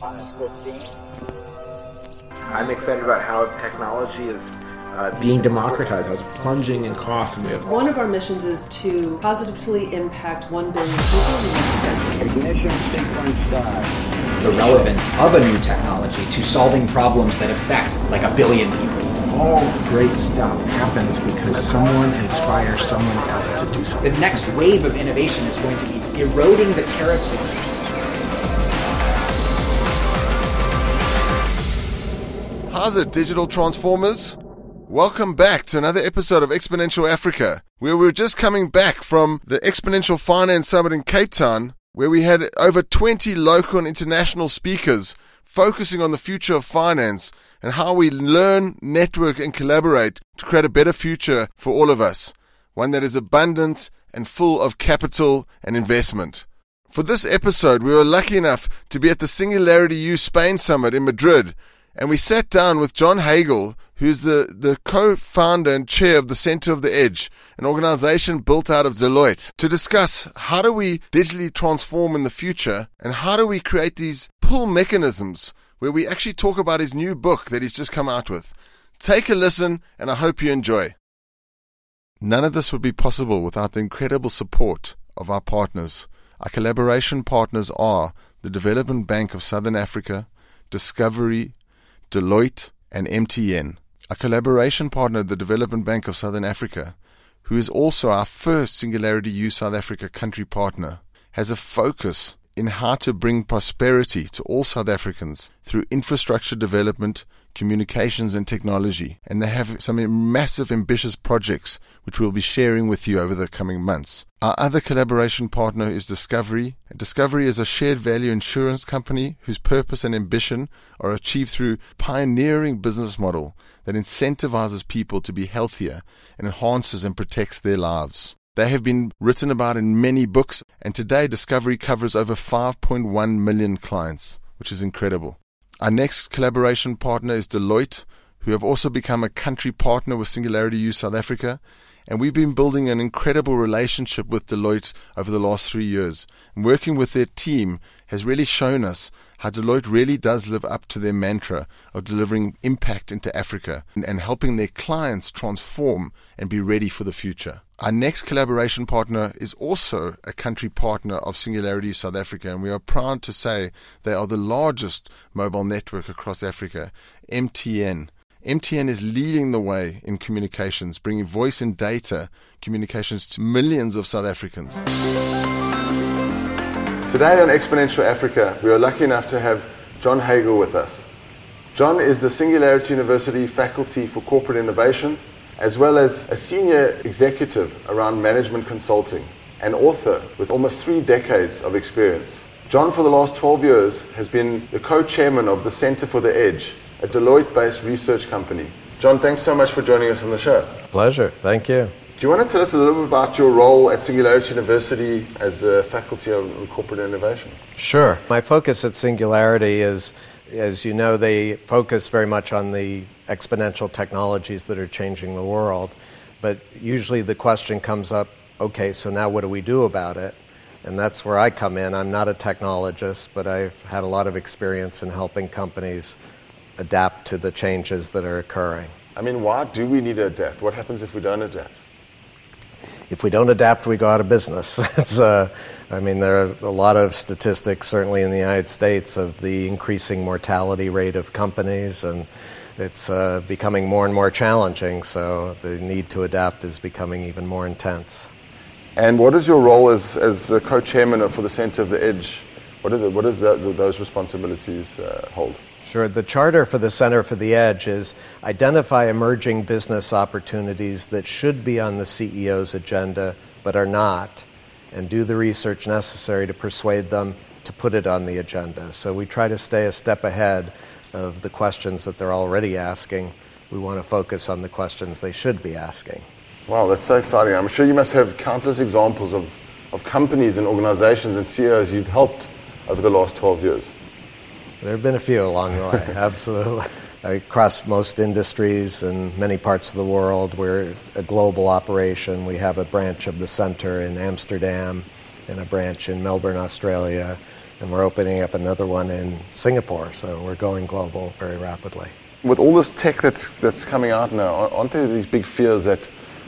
I'm excited about how technology is uh, being democratized, how it's plunging in cost. And we have One of our missions is to positively impact 1 billion people in the next. Ignition sequence start. the relevance of a new technology to solving problems that affect like a billion people. all great stuff happens because someone inspires someone else to do something. The next wave of innovation is going to be eroding the territory. How's it, digital transformers? Welcome back to another episode of Exponential Africa, where we're just coming back from the Exponential Finance Summit in Cape Town, where we had over 20 local and international speakers focusing on the future of finance and how we learn, network, and collaborate to create a better future for all of us, one that is abundant and full of capital and investment. For this episode, we were lucky enough to be at the Singularity U Spain Summit in Madrid, and we sat down with John Hagel, who's the, the co-founder and chair of the Center of the Edge, an organization built out of Deloitte, to discuss how do we digitally transform in the future and how do we create these pull mechanisms where we actually talk about his new book that he's just come out with. Take a listen, and I hope you enjoy. None of this would be possible without the incredible support of our partners. Our collaboration partners are the Development Bank of Southern Africa, Discovery, Deloitte, and MTN. Our collaboration partner, of the Development Bank of Southern Africa, who is also our first Singularity U South Africa country partner, has a focus in how to bring prosperity to all South Africans through infrastructure development, communications, and technology. And they have some massive, ambitious projects which we'll be sharing with you over the coming months. Our other collaboration partner is Discovery. Discovery is a shared value insurance company whose purpose and ambition are achieved through pioneering business model that incentivizes people to be healthier and enhances and protects their lives. They have been written about in many books, and today Discovery covers over 5.1 million clients, which is incredible. Our next collaboration partner is Deloitte, who have also become a country partner with Singularity U South Africa. And we've been building an incredible relationship with Deloitte over the last three years. And working with their team has really shown us how Deloitte really does live up to their mantra of delivering impact into Africa and, and helping their clients transform and be ready for the future. Our next collaboration partner is also a country partner of Singularity South Africa, and we are proud to say they are the largest mobile network across Africa, MTN. MTN is leading the way in communications, bringing voice and data communications to millions of South Africans. Today on Exponential Africa, we are lucky enough to have John Hagel with us. John is the Singularity University Faculty for Corporate Innovation, as well as a senior executive around management consulting, and author with almost three decades of experience. John, for the last 12 years, has been the co chairman of the Center for the Edge, a Deloitte based research company. John, thanks so much for joining us on the show. Pleasure. Thank you. Do you want to tell us a little bit about your role at Singularity University as a faculty of corporate innovation? Sure. My focus at Singularity is, as you know, they focus very much on the exponential technologies that are changing the world. But usually the question comes up okay, so now what do we do about it? And that's where I come in. I'm not a technologist, but I've had a lot of experience in helping companies adapt to the changes that are occurring. I mean, why do we need to adapt? What happens if we don't adapt? if we don't adapt, we go out of business. it's, uh, I mean, there are a lot of statistics, certainly in the United States, of the increasing mortality rate of companies, and it's uh, becoming more and more challenging. So the need to adapt is becoming even more intense. And what is your role as, as a co-chairman for the Center of the Edge? What, are the, what does that, those responsibilities uh, hold? Sure. The charter for the Center for the Edge is identify emerging business opportunities that should be on the CEO's agenda but are not, and do the research necessary to persuade them to put it on the agenda. So we try to stay a step ahead of the questions that they're already asking. We want to focus on the questions they should be asking. Wow, that's so exciting. I'm sure you must have countless examples of, of companies and organizations and CEOs you've helped over the last 12 years. There have been a few along the way, absolutely. Across most industries and many parts of the world, we're a global operation. We have a branch of the center in Amsterdam and a branch in Melbourne, Australia. and we're opening up another one in Singapore. So we're going global very rapidly. With all this tech that's that's coming out now, aren't there these big fears that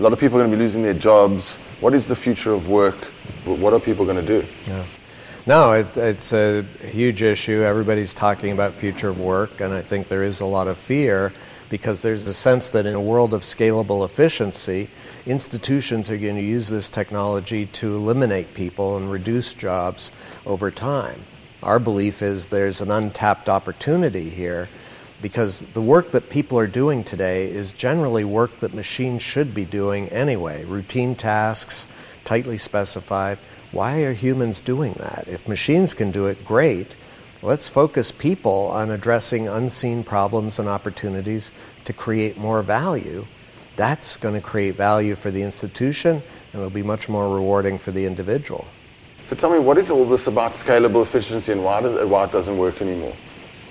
a lot of people are going to be losing their jobs? What is the future of work? What are people going to do? Yeah. No, it, it's a huge issue. Everybody's talking about future work, and I think there is a lot of fear because there's a sense that in a world of scalable efficiency, institutions are going to use this technology to eliminate people and reduce jobs over time. Our belief is there's an untapped opportunity here because the work that people are doing today is generally work that machines should be doing anyway routine tasks, tightly specified. Why are humans doing that? If machines can do it, great. Let's focus people on addressing unseen problems and opportunities to create more value. That's going to create value for the institution and it'll be much more rewarding for the individual. So tell me, what is all this about scalable efficiency and why, does, why it doesn't work anymore?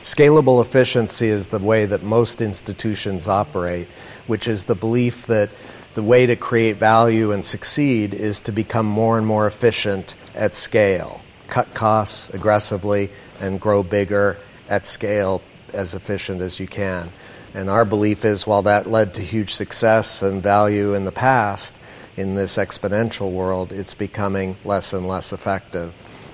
Scalable efficiency is the way that most institutions operate, which is the belief that the way to create value and succeed is to become more and more efficient at scale, cut costs aggressively, and grow bigger at scale as efficient as you can. And our belief is while that led to huge success and value in the past, in this exponential world, it's becoming less and less effective,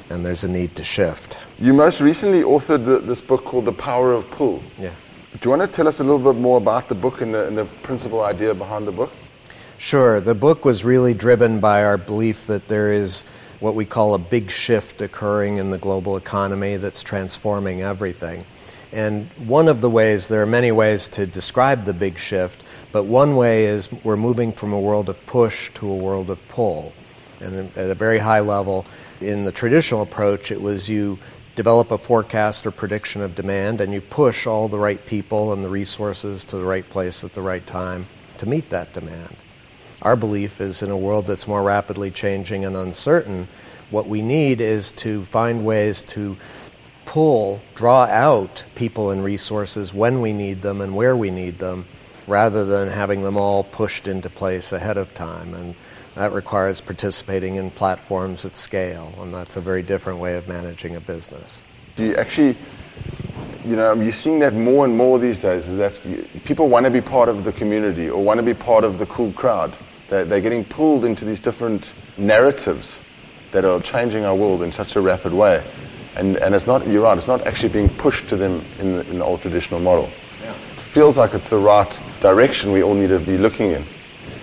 and there's a need to shift. You most recently authored this book called The Power of Pull. Yeah. Do you want to tell us a little bit more about the book and the, and the principal idea behind the book? Sure. The book was really driven by our belief that there is what we call a big shift occurring in the global economy that's transforming everything. And one of the ways, there are many ways to describe the big shift, but one way is we're moving from a world of push to a world of pull. And at a very high level, in the traditional approach, it was you develop a forecast or prediction of demand and you push all the right people and the resources to the right place at the right time to meet that demand. Our belief is in a world that's more rapidly changing and uncertain, what we need is to find ways to pull, draw out people and resources when we need them and where we need them, rather than having them all pushed into place ahead of time. And that requires participating in platforms at scale, and that's a very different way of managing a business. Do you actually, you know, you're seeing that more and more these days, is that people want to be part of the community or want to be part of the cool crowd. They're, they're getting pulled into these different narratives that are changing our world in such a rapid way. And, and it's not, you're right, it's not actually being pushed to them in the, in the old traditional model. Yeah. It feels like it's the right direction we all need to be looking in.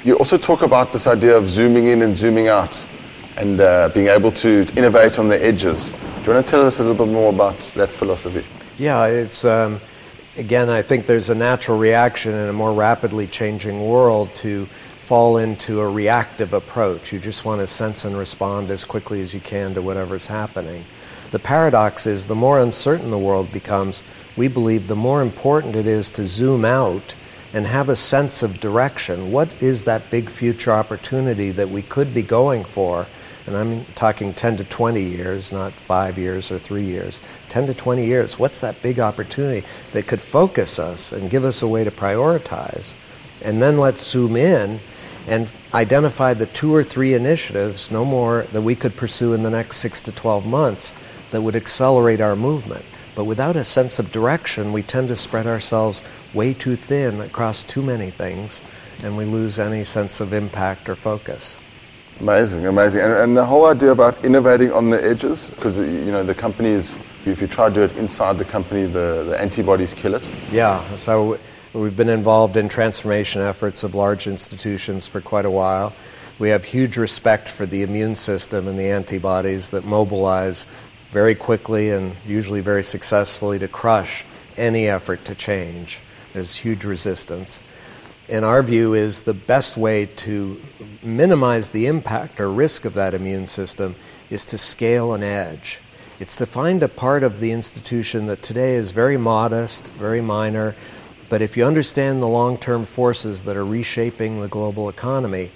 You also talk about this idea of zooming in and zooming out and uh, being able to innovate on the edges. Do you want to tell us a little bit more about that philosophy? Yeah, it's um, again, I think there's a natural reaction in a more rapidly changing world to fall into a reactive approach. You just want to sense and respond as quickly as you can to whatever's happening. The paradox is the more uncertain the world becomes, we believe the more important it is to zoom out and have a sense of direction. What is that big future opportunity that we could be going for? And I'm talking 10 to 20 years, not five years or three years. 10 to 20 years. What's that big opportunity that could focus us and give us a way to prioritize? And then let's zoom in and identify the two or three initiatives, no more, that we could pursue in the next six to 12 months that would accelerate our movement. But without a sense of direction, we tend to spread ourselves way too thin across too many things, and we lose any sense of impact or focus. Amazing, amazing. And, and the whole idea about innovating on the edges, because, you know, the companies, if you try to do it inside the company, the, the antibodies kill it. Yeah, so We've been involved in transformation efforts of large institutions for quite a while. We have huge respect for the immune system and the antibodies that mobilize very quickly and usually very successfully to crush any effort to change. There's huge resistance. And our view is the best way to minimize the impact or risk of that immune system is to scale an edge. It's to find a part of the institution that today is very modest, very minor, but if you understand the long term forces that are reshaping the global economy,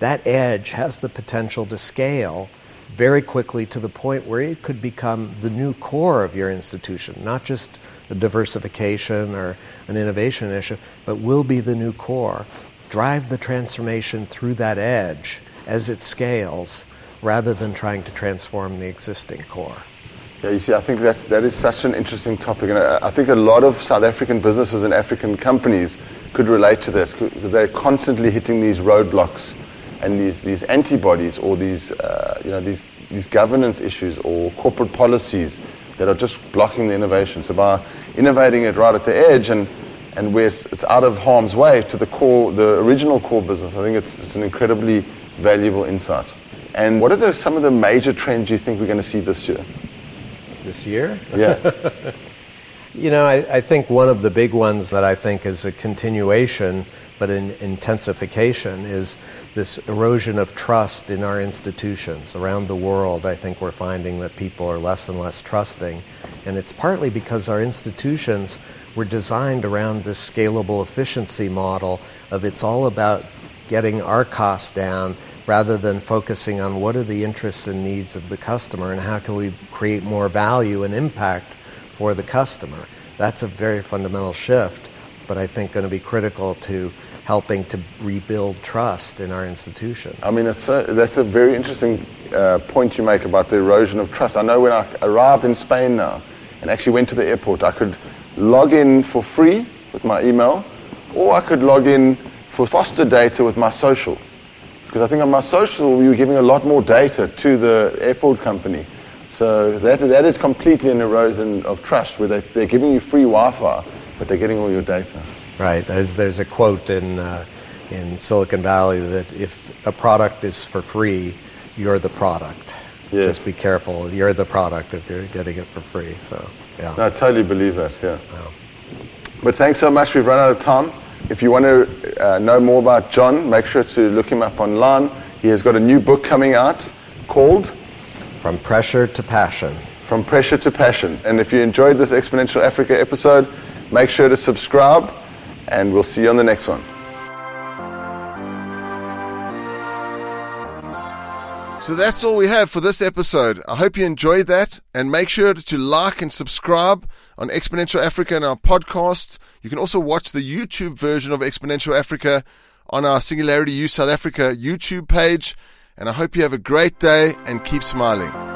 that edge has the potential to scale very quickly to the point where it could become the new core of your institution, not just a diversification or an innovation issue, but will be the new core. Drive the transformation through that edge as it scales rather than trying to transform the existing core. Yeah, you see, I think that that is such an interesting topic, and I, I think a lot of South African businesses and African companies could relate to that because they're constantly hitting these roadblocks and these, these antibodies or these uh, you know these these governance issues or corporate policies that are just blocking the innovation. So by innovating it right at the edge and and where it's, it's out of harm's way to the core, the original core business, I think it's, it's an incredibly valuable insight. And what are the, some of the major trends you think we're going to see this year? This year? Yeah. You know, I, I, think one of the big ones that I think is a continuation, but an intensification, is this erosion of trust in our institutions. Around the world, I think we're finding that people are less and less trusting. And it's partly because our institutions were designed around this scalable efficiency model of it's all about getting our costs down rather than focusing on what are the interests and needs of the customer and how can we create more value and impact for the customer. That's a very fundamental shift, but I think going to be critical to helping to rebuild trust in our institutions. I mean, a, that's a very interesting uh, point you make about the erosion of trust. I know when I arrived in Spain now and actually went to the airport, I could log in for free with my email, or I could log in for foster data with my social. Because I think on my social, we were giving a lot more data to the airport company. So that, that is completely an erosion of trust where they, they're giving you free Wi Fi, but they're getting all your data. Right. There's, there's a quote in, uh, in Silicon Valley that if a product is for free, you're the product. Yes. Just be careful. You're the product if you're getting it for free. So, yeah. No, I totally believe that, yeah. Wow. But thanks so much. We've run out of time. If you want to uh, know more about John, make sure to look him up online. He has got a new book coming out called From Pressure to Passion. From Pressure to Passion. And if you enjoyed this Exponential Africa episode, make sure to subscribe, and we'll see you on the next one. So that's all we have for this episode. I hope you enjoyed that and make sure to like and subscribe on Exponential Africa and our podcast. You can also watch the YouTube version of Exponential Africa on our Singularity U South Africa YouTube page. And I hope you have a great day and keep smiling.